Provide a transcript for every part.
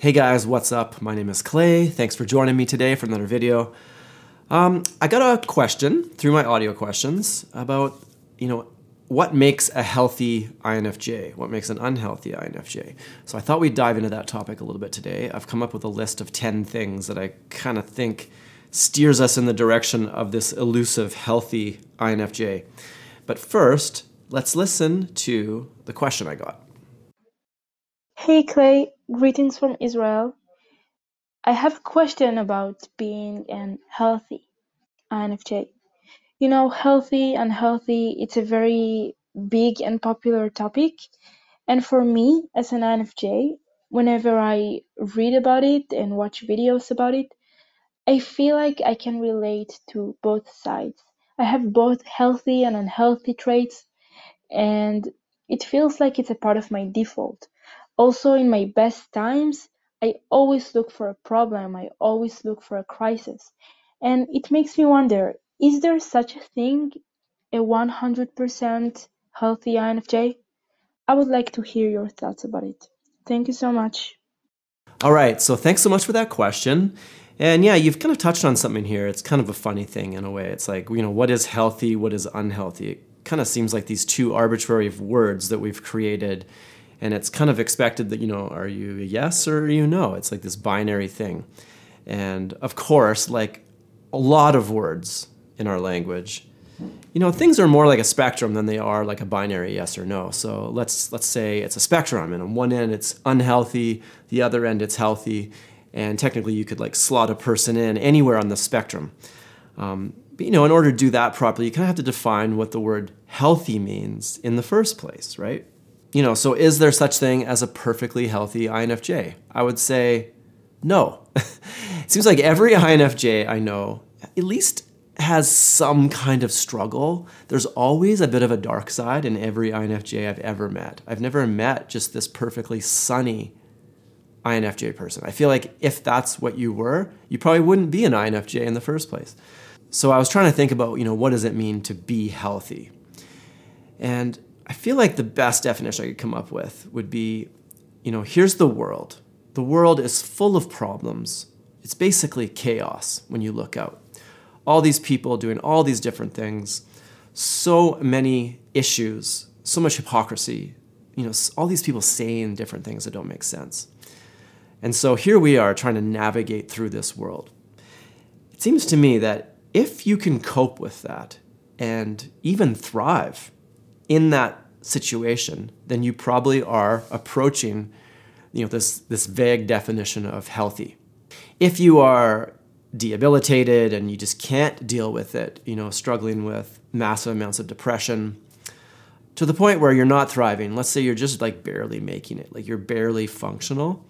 Hey guys, what's up? My name is Clay. Thanks for joining me today for another video. Um, I got a question through my audio questions about, you know, what makes a healthy INFJ? What makes an unhealthy INFJ? So I thought we'd dive into that topic a little bit today. I've come up with a list of 10 things that I kind of think steers us in the direction of this elusive, healthy INFJ. But first, let's listen to the question I got. Hey Clay, greetings from Israel. I have a question about being an healthy INFJ. You know, healthy, and unhealthy, it's a very big and popular topic. And for me, as an INFJ, whenever I read about it and watch videos about it, I feel like I can relate to both sides. I have both healthy and unhealthy traits, and it feels like it's a part of my default. Also in my best times, I always look for a problem, I always look for a crisis. And it makes me wonder, is there such a thing, a 100% healthy INFJ? I would like to hear your thoughts about it. Thank you so much. All right, so thanks so much for that question. And yeah, you've kind of touched on something here. It's kind of a funny thing in a way. It's like, you know, what is healthy, what is unhealthy? It kind of seems like these two arbitrary words that we've created and it's kind of expected that you know are you yes or are you no? It's like this binary thing. And of course like a lot of words in our language you know things are more like a spectrum than they are like a binary yes or no. So let's let's say it's a spectrum. And on one end it's unhealthy the other end it's healthy. And technically you could like slot a person in anywhere on the spectrum. Um, but you know in order to do that properly you kind of have to define what the word healthy means in the first place right you know, so is there such thing as a perfectly healthy INFJ? I would say no. it seems like every INFJ I know at least has some kind of struggle. There's always a bit of a dark side in every INFJ I've ever met. I've never met just this perfectly sunny INFJ person. I feel like if that's what you were, you probably wouldn't be an INFJ in the first place. So I was trying to think about, you know, what does it mean to be healthy? And I feel like the best definition I could come up with would be you know, here's the world. The world is full of problems. It's basically chaos when you look out. All these people doing all these different things, so many issues, so much hypocrisy, you know, all these people saying different things that don't make sense. And so here we are trying to navigate through this world. It seems to me that if you can cope with that and even thrive in that situation, then you probably are approaching you know, this, this vague definition of healthy. If you are debilitated and you just can't deal with it, you know, struggling with massive amounts of depression, to the point where you're not thriving, let's say you're just like barely making it, like you're barely functional,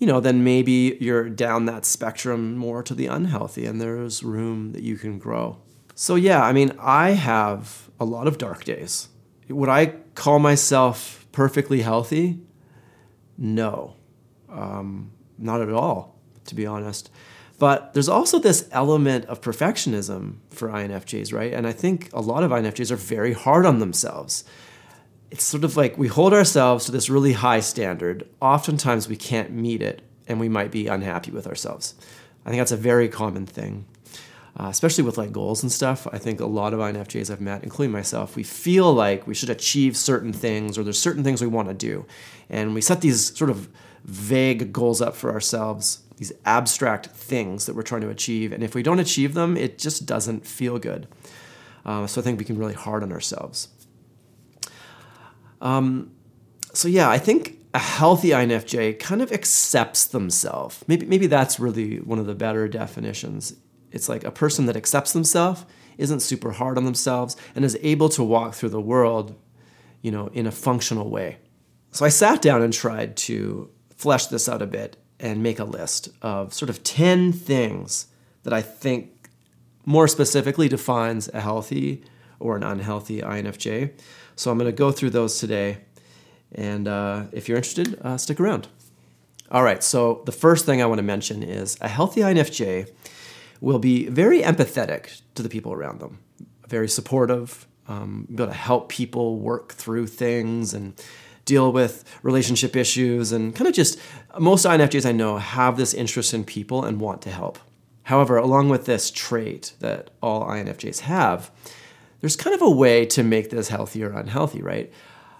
you know, then maybe you're down that spectrum more to the unhealthy and there's room that you can grow. So, yeah, I mean, I have a lot of dark days. Would I call myself perfectly healthy? No, um, not at all, to be honest. But there's also this element of perfectionism for INFJs, right? And I think a lot of INFJs are very hard on themselves. It's sort of like we hold ourselves to this really high standard. Oftentimes we can't meet it and we might be unhappy with ourselves. I think that's a very common thing uh, especially with like goals and stuff. I think a lot of INFJs I've met, including myself, we feel like we should achieve certain things or there's certain things we want to do. And we set these sort of vague goals up for ourselves, these abstract things that we're trying to achieve. And if we don't achieve them, it just doesn't feel good. Uh, so I think we can really hard on ourselves. Um, so yeah, I think a healthy INFJ kind of accepts themselves. Maybe maybe that's really one of the better definitions. It's like a person that accepts themselves, isn't super hard on themselves, and is able to walk through the world, you know, in a functional way. So I sat down and tried to flesh this out a bit and make a list of sort of 10 things that I think more specifically defines a healthy or an unhealthy INFJ. So I'm going to go through those today. And uh, if you're interested, uh, stick around. All right, so the first thing I want to mention is a healthy INFJ will be very empathetic to the people around them, very supportive, um, be able to help people work through things and deal with relationship issues and kind of just most INFJs I know have this interest in people and want to help. However, along with this trait that all INFJs have, there's kind of a way to make this healthy or unhealthy, right?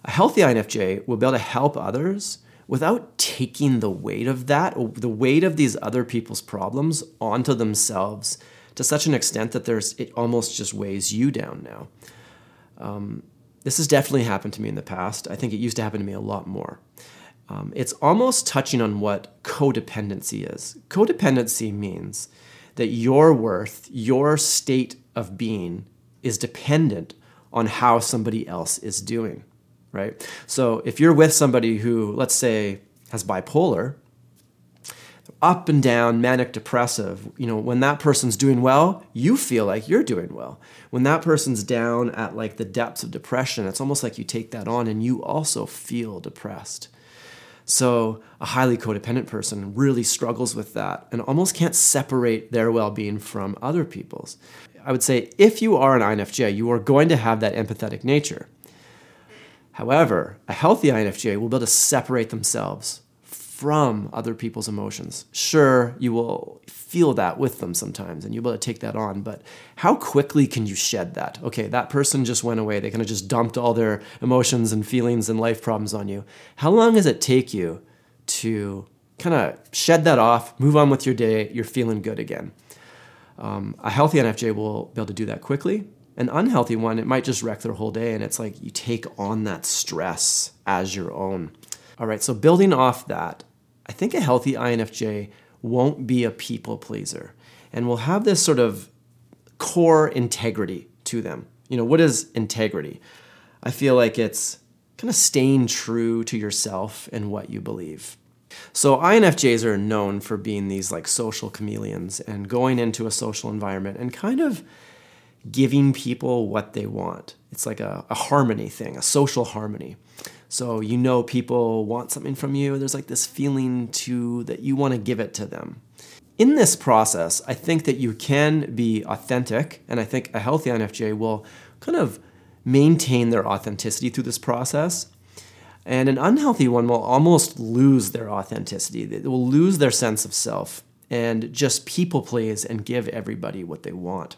A healthy INFJ will be able to help others without taking the weight of that, the weight of these other people's problems onto themselves to such an extent that there's it almost just weighs you down now. Um, this has definitely happened to me in the past. I think it used to happen to me a lot more. Um, it's almost touching on what codependency is. Codependency means that your worth, your state of being, is dependent on how somebody else is doing, right? So if you're with somebody who, let's say, has bipolar, up and down, manic depressive, you know, when that person's doing well, you feel like you're doing well. When that person's down at like the depths of depression, it's almost like you take that on and you also feel depressed. So, a highly codependent person really struggles with that and almost can't separate their well being from other people's. I would say if you are an INFJ, you are going to have that empathetic nature. However, a healthy INFJ will be able to separate themselves from other people's emotions. Sure, you will feel that with them sometimes and you'll be able to take that on, but how quickly can you shed that? Okay, that person just went away. They kind of just dumped all their emotions and feelings and life problems on you. How long does it take you to kind of shed that off, move on with your day, you're feeling good again? Um, a healthy INFJ will be able to do that quickly. An unhealthy one, it might just wreck their whole day, and it's like you take on that stress as your own. All right, so building off that, I think a healthy INFJ won't be a people pleaser and will have this sort of core integrity to them. You know, what is integrity? I feel like it's kind of staying true to yourself and what you believe. So INFJs are known for being these like social chameleons and going into a social environment and kind of giving people what they want. It's like a, a harmony thing, a social harmony. So you know people want something from you. There's like this feeling to that you want to give it to them. In this process, I think that you can be authentic, and I think a healthy INFJ will kind of maintain their authenticity through this process. And an unhealthy one will almost lose their authenticity. They will lose their sense of self and just people please and give everybody what they want.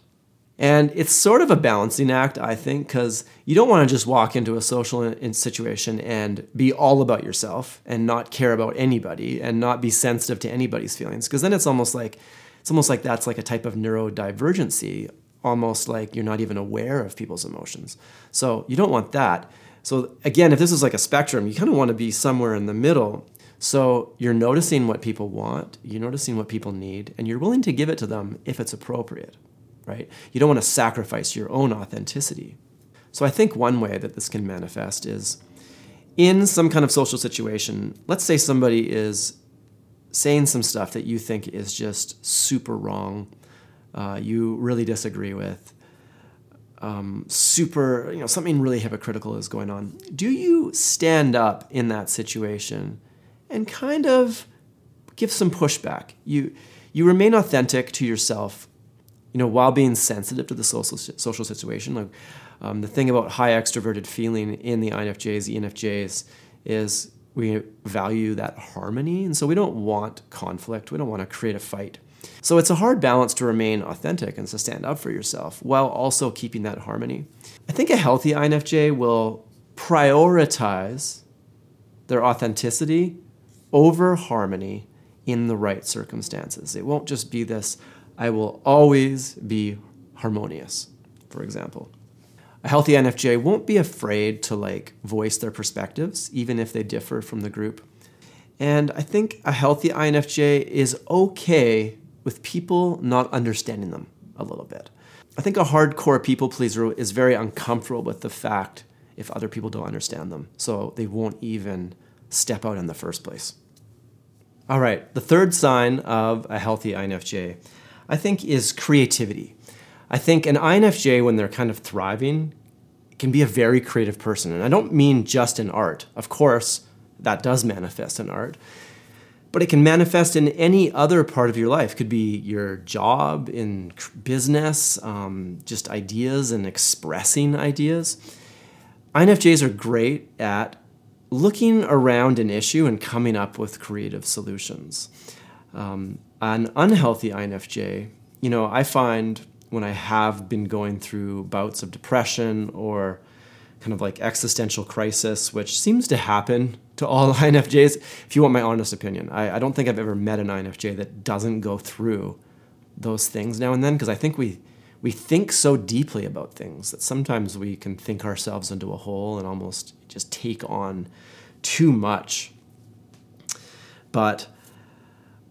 And it's sort of a balancing act, I think, because you don't want to just walk into a social situation and be all about yourself and not care about anybody and not be sensitive to anybody's feelings. Because then it's almost like it's almost like that's like a type of neurodivergency, almost like you're not even aware of people's emotions. So you don't want that. So again, if this is like a spectrum, you kind of want to be somewhere in the middle. So you're noticing what people want, you're noticing what people need, and you're willing to give it to them if it's appropriate right? You don't want to sacrifice your own authenticity. So I think one way that this can manifest is in some kind of social situation, let's say somebody is saying some stuff that you think is just super wrong, uh, you really disagree with, um, super, you know, something really hypocritical is going on. Do you stand up in that situation and kind of give some pushback? You, you remain authentic to yourself you know, while being sensitive to the social social situation. Like um, the thing about high extroverted feeling in the INFJs, ENFJs is we value that harmony, and so we don't want conflict. We don't want to create a fight. So it's a hard balance to remain authentic and to stand up for yourself while also keeping that harmony. I think a healthy INFJ will prioritize their authenticity over harmony in the right circumstances. It won't just be this I will always be harmonious, for example. A healthy INFJ won't be afraid to like voice their perspectives, even if they differ from the group. And I think a healthy INFJ is okay with people not understanding them a little bit. I think a hardcore people pleaser is very uncomfortable with the fact if other people don't understand them, so they won't even step out in the first place. All right, the third sign of a healthy INFJ I think, is creativity. I think an INFJ, when they're kind of thriving, can be a very creative person. And I don't mean just in art. Of course, that does manifest in art. But it can manifest in any other part of your life. Could be your job, in business, um, just ideas and expressing ideas. INFJs are great at looking around an issue and coming up with creative solutions. Um, an unhealthy INFJ, you know, I find when I have been going through bouts of depression or kind of like existential crisis, which seems to happen to all INFJs. If you want my honest opinion, I, I don't think I've ever met an INFJ that doesn't go through those things now and then because I think we we think so deeply about things that sometimes we can think ourselves into a hole and almost just take on too much. But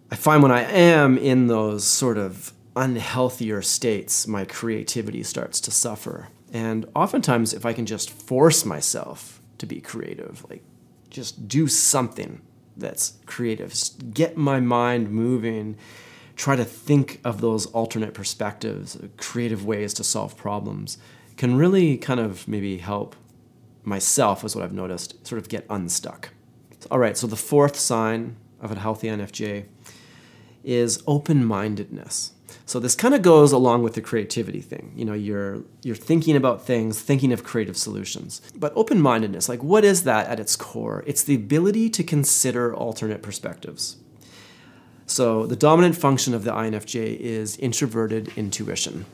I find when I am in those sort of unhealthier states, my creativity starts to suffer. And oftentimes, if I can just force myself to be creative, like just do something that's creative, just get my mind moving, try to think of those alternate perspectives, uh, creative ways to solve problems, can really kind of maybe help myself, is what I've noticed, sort of get unstuck. All right, so the fourth sign of a healthy INFJ is open mindedness. So this kind of goes along with the creativity thing. You know, you're you're thinking about things, thinking of creative solutions. But open-mindedness, like what is that at its core? It's the ability to consider alternate perspectives. So the dominant function of the INFJ is introverted intuition.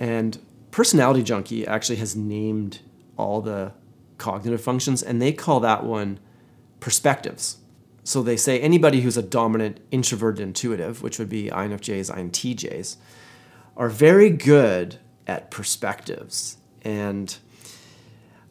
And Personality Junkie actually has named all the cognitive functions and they call that one perspectives. So they say anybody who's a dominant introverted intuitive, which would be INFJs, INTJs, are very good at perspectives. And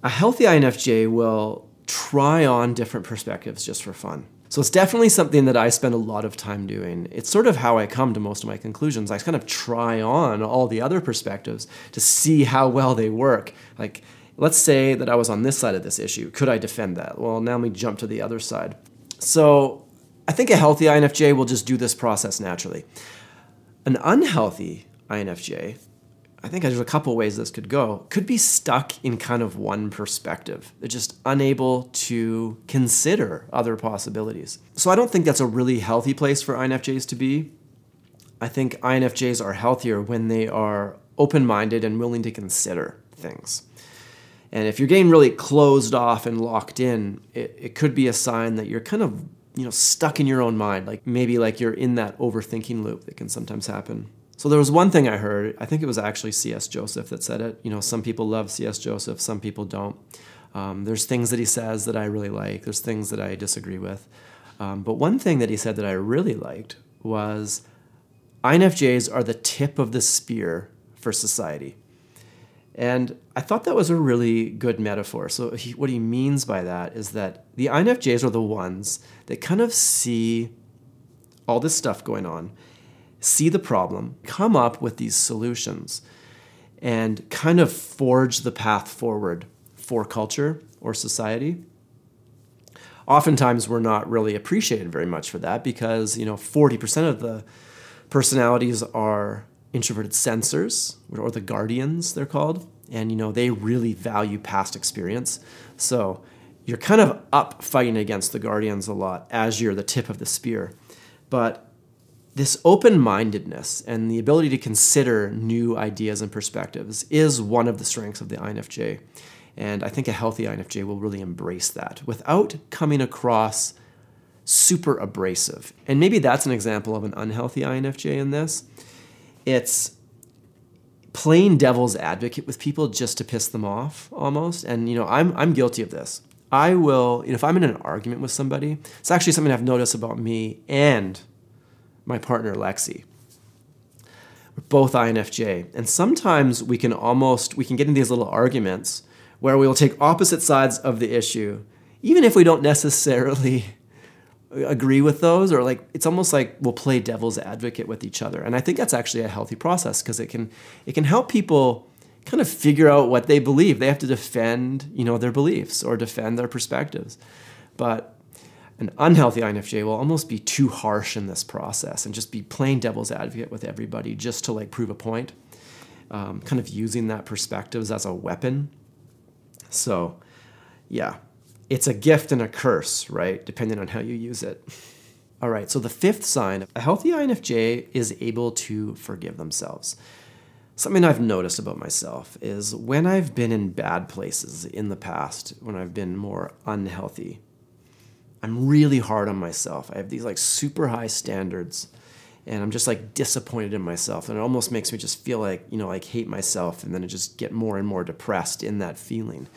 a healthy INFJ will try on different perspectives just for fun. So it's definitely something that I spend a lot of time doing. It's sort of how I come to most of my conclusions. I kind of try on all the other perspectives to see how well they work. Like, let's say that I was on this side of this issue. Could I defend that? Well, now let me jump to the other side. So I think a healthy INFJ will just do this process naturally. An unhealthy INFJ, I think there's a couple ways this could go, could be stuck in kind of one perspective. They're just unable to consider other possibilities. So I don't think that's a really healthy place for INFJs to be. I think INFJs are healthier when they are open minded and willing to consider things. And if you're getting really closed off and locked in, it, it could be a sign that you're kind of you know stuck in your own mind, like maybe like you're in that overthinking loop that can sometimes happen. So there was one thing I heard. I think it was actually C.S. Joseph that said it. You know, some people love C.S. Joseph, some people don't. Um, there's things that he says that I really like. There's things that I disagree with. Um, but one thing that he said that I really liked was INFJs are the tip of the spear for society. And I thought that was a really good metaphor. So, he, what he means by that is that the INFJs are the ones that kind of see all this stuff going on, see the problem, come up with these solutions, and kind of forge the path forward for culture or society. Oftentimes, we're not really appreciated very much for that because, you know, 40% of the personalities are introverted sensors or the guardians they're called and you know they really value past experience. So you're kind of up fighting against the guardians a lot as you're the tip of the spear. But this open-mindedness and the ability to consider new ideas and perspectives is one of the strengths of the infj and i think a healthy infj will really embrace that without coming across super abrasive. And maybe that's an example of an unhealthy infj in this it's playing devil's advocate with people just to piss them off almost. And you know, I'm I'm guilty of this. I will, you know, if I'm in an argument with somebody, it's actually something I've noticed about me and my partner Lexi. We're both INFJ. And sometimes we can almost we can get in these little arguments where we will take opposite sides of the issue, even if we don't necessarily agree with those or like it's almost like we'll play devil's advocate with each other. And i think that's actually a healthy process because it can it can help people kind of figure out what they believe. They have to defend you know their beliefs or defend their perspectives. But an unhealthy infj will almost be too harsh in this process and just be playing devil's advocate with everybody just to like prove a point um, kind of using that perspectives as a weapon. So yeah it's a gift and a curse, right? Depending on how you use it. All right, so the fifth sign a healthy INFJ is able to forgive themselves. Something I've noticed about myself is when I've been in bad places in the past, when I've been more unhealthy I'm really hard on myself. I have these like super high standards and I'm just like disappointed in myself. And it almost makes me just feel like, you know, like hate myself and then I just get more and more depressed in that feeling.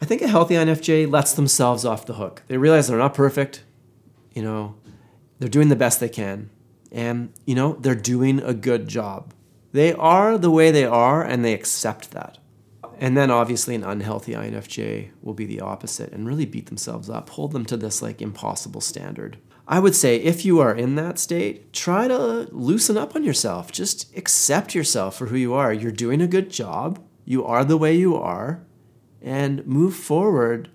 I think a healthy INFJ lets themselves off the hook. They realize they're not perfect, you know, they're doing the best they can, and, you know, they're doing a good job. They are the way they are and they accept that. And then obviously an unhealthy INFJ will be the opposite and really beat themselves up, hold them to this like impossible standard. I would say if you are in that state, try to loosen up on yourself. Just accept yourself for who you are. You're doing a good job. You are the way you are. And move forward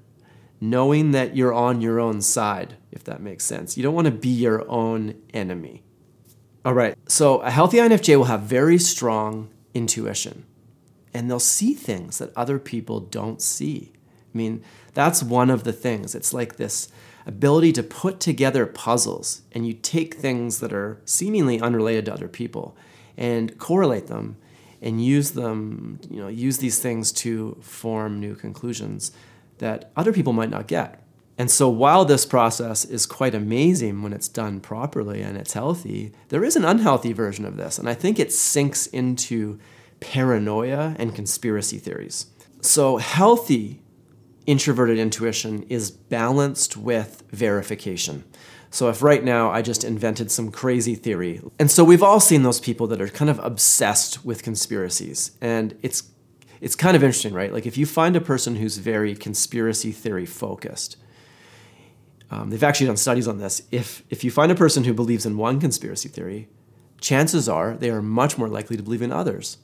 knowing that you're on your own side, if that makes sense. You don't want to be your own enemy. All right, so a healthy INFJ will have very strong intuition and they'll see things that other people don't see. I mean, that's one of the things. It's like this ability to put together puzzles and you take things that are seemingly unrelated to other people and correlate them and use them, you know, use these things to form new conclusions that other people might not get. And so while this process is quite amazing when it's done properly and it's healthy, there is an unhealthy version of this. And I think it sinks into paranoia and conspiracy theories. So healthy introverted intuition is balanced with verification. So if right now I just invented some crazy theory, and so we've all seen those people that are kind of obsessed with conspiracies, and it's it's kind of interesting, right? Like if you find a person who's very conspiracy theory focused, um, they've actually done studies on this. If if you find a person who believes in one conspiracy theory, chances are they are much more likely to believe in others.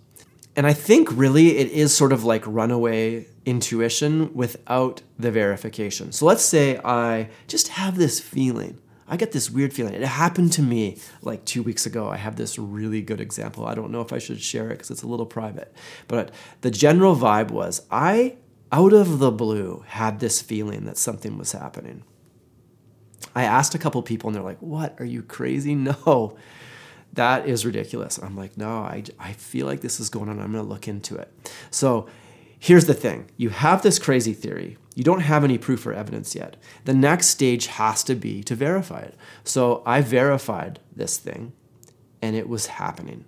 And I think really it is sort of like runaway intuition without the verification. So let's say I just have this feeling. I get this weird feeling. It happened to me like two weeks ago. I have this really good example. I don't know if I should share it because it's a little private. But the general vibe was I, out of the blue, had this feeling that something was happening. I asked a couple people and they're like, What? Are you crazy? No that is ridiculous. I'm like, no, I, I feel like this is going on. I'm going to look into it. So here's the thing you have this crazy theory. You don't have any proof or evidence yet. The next stage has to be to verify it. So I verified this thing and it was happening.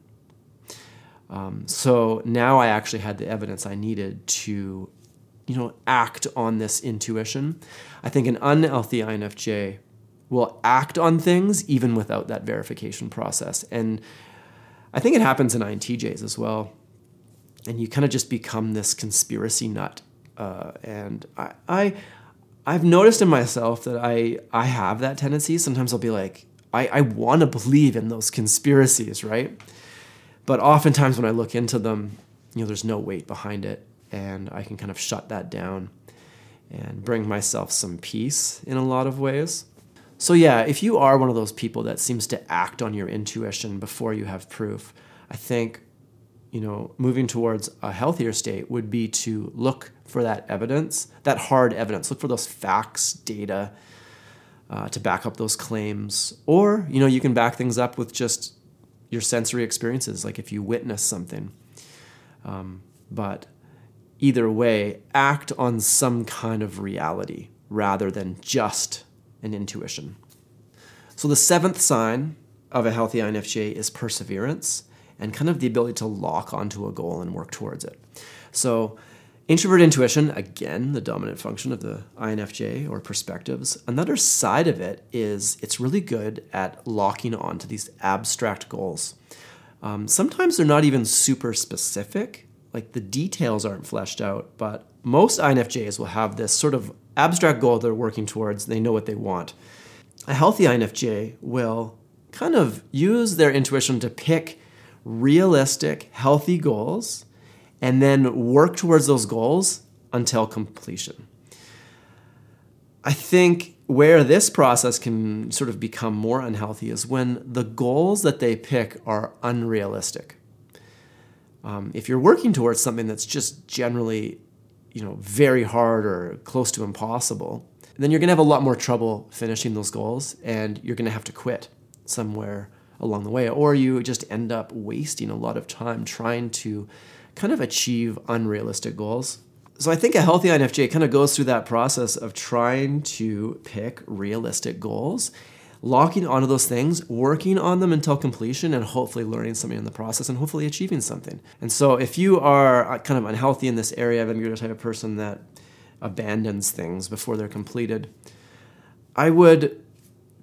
Um, so now I actually had the evidence I needed to, you know, act on this intuition. I think an unhealthy INFJ will act on things even without that verification process. And I think it happens in INTJs as well. And you kind of just become this conspiracy nut. Uh, and I, I, I've noticed in myself that I, I have that tendency. Sometimes I'll be like, I, I want to believe in those conspiracies, right? But oftentimes when I look into them, you know, there's no weight behind it. And I can kind of shut that down and bring myself some peace in a lot of ways. So, yeah, if you are one of those people that seems to act on your intuition before you have proof, I think, you know, moving towards a healthier state would be to look for that evidence, that hard evidence. Look for those facts, data uh, to back up those claims. Or, you know, you can back things up with just your sensory experiences, like if you witness something. Um, but either way, act on some kind of reality rather than just an intuition. So the seventh sign of a healthy INFJ is perseverance and kind of the ability to lock onto a goal and work towards it. So introvert intuition, again, the dominant function of the INFJ or perspectives. Another side of it is it's really good at locking onto these abstract goals. Um, sometimes they're not even super specific, like the details aren't fleshed out, but most INFJs will have this sort of abstract goal they're working towards, they know what they want. A healthy INFJ will kind of use their intuition to pick realistic, healthy goals and then work towards those goals until completion. I think where this process can sort of become more unhealthy is when the goals that they pick are unrealistic. Um, if you're working towards something that's just generally you know, very hard or close to impossible, then you're going to have a lot more trouble finishing those goals and you're going to have to quit somewhere along the way or you just end up wasting a lot of time trying to kind of achieve unrealistic goals. so I think a healthy INFJ kind of goes through that process of trying to pick realistic goals, locking onto those things, working on them until completion, and hopefully learning something in the process and hopefully achieving something. And so if you are uh, kind of unhealthy in this area, I'm the type of person that abandons things before they're completed, I would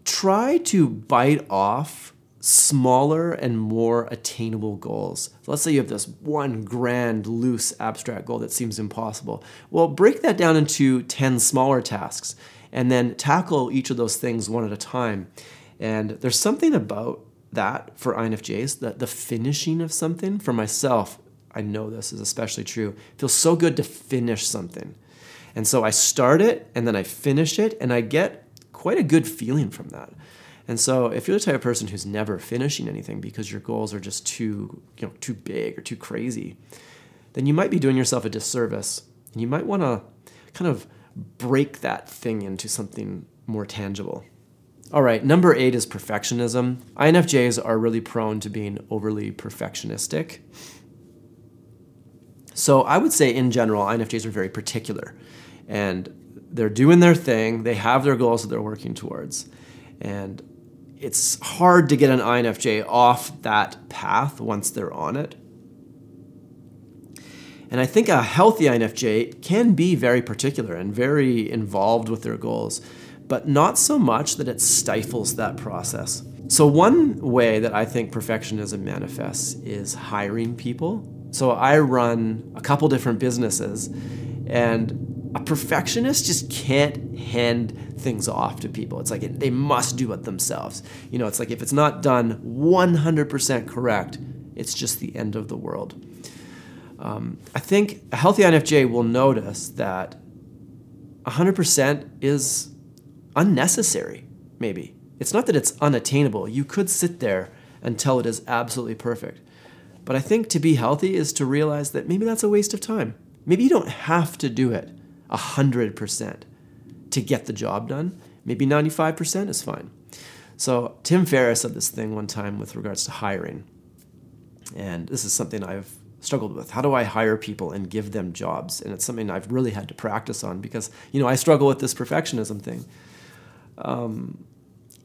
try to bite off smaller and more attainable goals. So let's say you have this one grand, loose, abstract goal that seems impossible. Well, break that down into 10 smaller tasks and then tackle each of those things one at a time. And there's something about that for INFJs, that the finishing of something, for myself, I know this is especially true. Feels so good to finish something. And so I start it and then I finish it and I get quite a good feeling from that. And so if you're the type of person who's never finishing anything because your goals are just too, you know, too big or too crazy, then you might be doing yourself a disservice. And you might want to kind of break that thing into something more tangible. All right, number eight is perfectionism. INFJs are really prone to being overly perfectionistic. So I would say, in general, INFJs are very particular and they're doing their thing, they have their goals that they're working towards. And it's hard to get an INFJ off that path once they're on it. And I think a healthy INFJ can be very particular and very involved with their goals, but not so much that it stifles that process. So, one way that I think perfectionism manifests is hiring people. So, I run a couple different businesses, and a perfectionist just can't hand things off to people. It's like it, they must do it themselves. You know, it's like if it's not done 100% correct, it's just the end of the world. Um, I think a healthy INFJ will notice that 100% is unnecessary, maybe. It's not that it's unattainable. You could sit there until it is absolutely perfect. But I think to be healthy is to realize that maybe that's a waste of time. Maybe you don't have to do it 100% to get the job done. Maybe 95% is fine. So, Tim Ferriss said this thing one time with regards to hiring. And this is something I've struggled with. How do I hire people and give them jobs? And it's something I've really had to practice on because, you know, I struggle with this perfectionism thing. Um,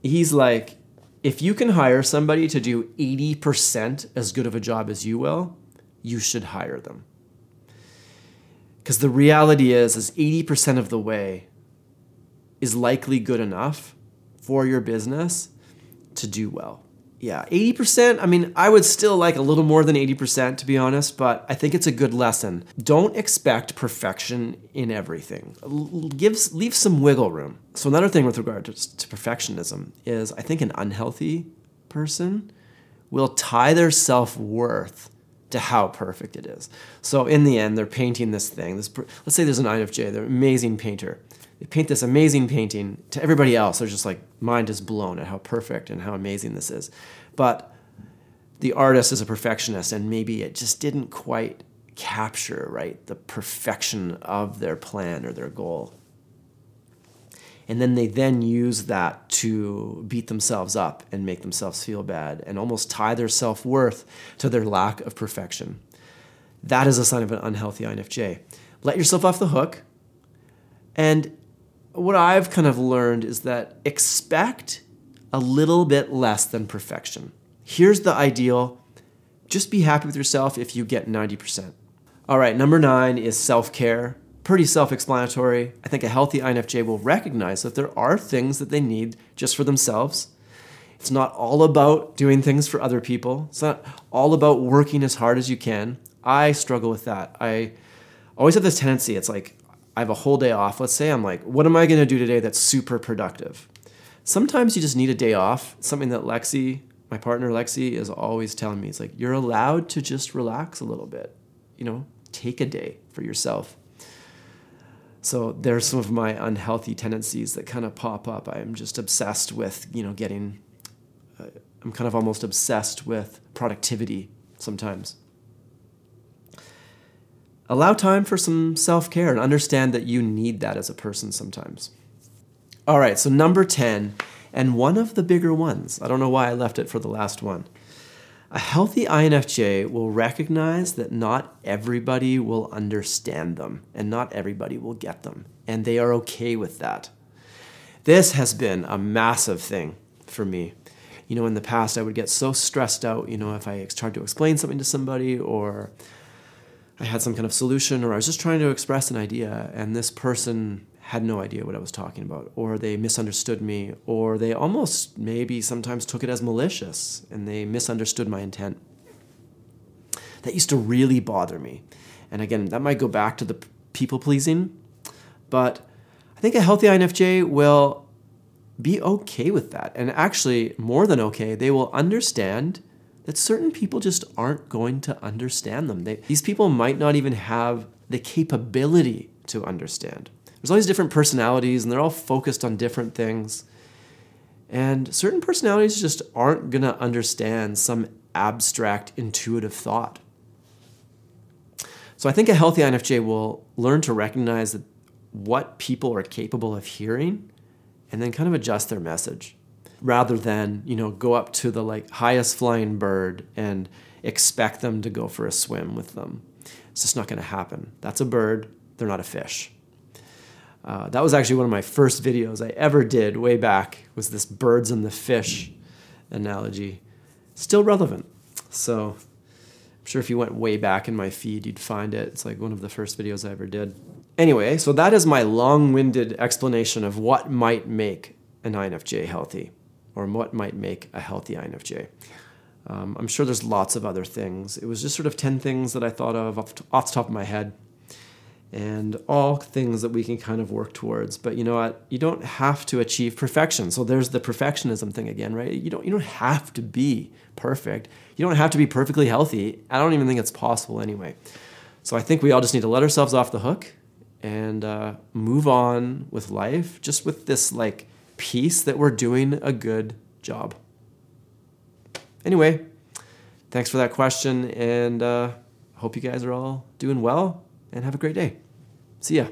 he's like, if you can hire somebody to do 80% as good of a job as you will, you should hire them. Because the reality is, is 80% of the way is likely good enough for your business to do well. Yeah, 80%, I mean, I would still like a little more than 80% to be honest, but I think it's a good lesson. Don't expect perfection in everything. Give, leave some wiggle room. So, another thing with regard to, to perfectionism is I think an unhealthy person will tie their self worth to how perfect it is. So in the end, they're painting this thing. This, let's say there's an INFJ, they're an amazing painter. They paint this amazing painting to everybody else. They're just like, mind is blown at how perfect and how amazing this is. But the artist is a perfectionist, and maybe it just didn't quite capture right the perfection of their plan or their goal and then they then use that to beat themselves up and make themselves feel bad and almost tie their self-worth to their lack of perfection. That is a sign of an unhealthy infj let yourself off the hook. And what i've kind of learned is that expect a little bit less than perfection. Here's the ideal. Just be happy with yourself if you get 90% all right number nine is self-care pretty self explanatory. I think a healthy INFJ will recognize that there are things that they need just for themselves. It's not all about doing things for other people, it's not all about working as hard as you can. I struggle with that. I always have this tendency, it's like I have a whole day off. Let's say I'm like, what am I going to do today that's super productive? Sometimes you just need a day off. Something that Lexi, my partner Lexi, is always telling me. It's like, you're allowed to just relax a little bit. You know, take a day for yourself. So there's some of my unhealthy tendencies that kind of pop up. I'm just obsessed with, you know, getting, uh, I'm kind of almost obsessed with productivity sometimes. Allow time for some self care and understand that you need that as a person sometimes. All right, so number 10, and one of the bigger ones. I don't know why I left it for the last one. A healthy INFJ will recognize that not everybody will understand them and not everybody will get them, and they are okay with that. This has been a massive thing for me. You know, in the past, I would get so stressed out, you know, if I tried to explain something to somebody or I had some kind of solution or I was just trying to express an idea and this person had no idea what I was talking about, or they misunderstood me, or they almost maybe sometimes took it as malicious and they misunderstood my intent. That used to really bother me. And again, that might go back to the people pleasing, but I think a healthy INFJ will be okay with that. And actually, more than okay, they will understand that certain people just aren't going to understand them. They, these people might not even have the capability to understand. There's all these different personalities, and they're all focused on different things. And certain personalities just aren't going to understand some abstract, intuitive thought. So I think a healthy INFJ will learn to recognize that what people are capable of hearing and then kind of adjust their message rather than, you know, go up to the like highest flying bird and expect them to go for a swim with them. It's just not going to happen. That's a bird, they're not a fish. Uh, that was actually one of my first videos I ever did way back was this birds and the fish analogy. Still relevant. So I'm sure if you went way back in my feed, you'd find it. It's like one of the first videos I ever did. Anyway, so that is my long-winded explanation of what might make an INFJ healthy or what might make a healthy INFJ. Um, I'm sure there's lots of other things. It was just sort of 10 things that I thought of off, off the top of my head and all things that we can kind of work towards. But you know what? You don't have to achieve perfection. So there's the perfectionism thing again, right? You don't you don't have to be perfect. You don't have to be perfectly healthy. I don't even think it's possible anyway. So I think we all just need to let ourselves off the hook and uh, move on with life, just with this like peace that we're doing a good job. Anyway, thanks for that question, and uh, hope you guys are all doing well and have a great day. See ya.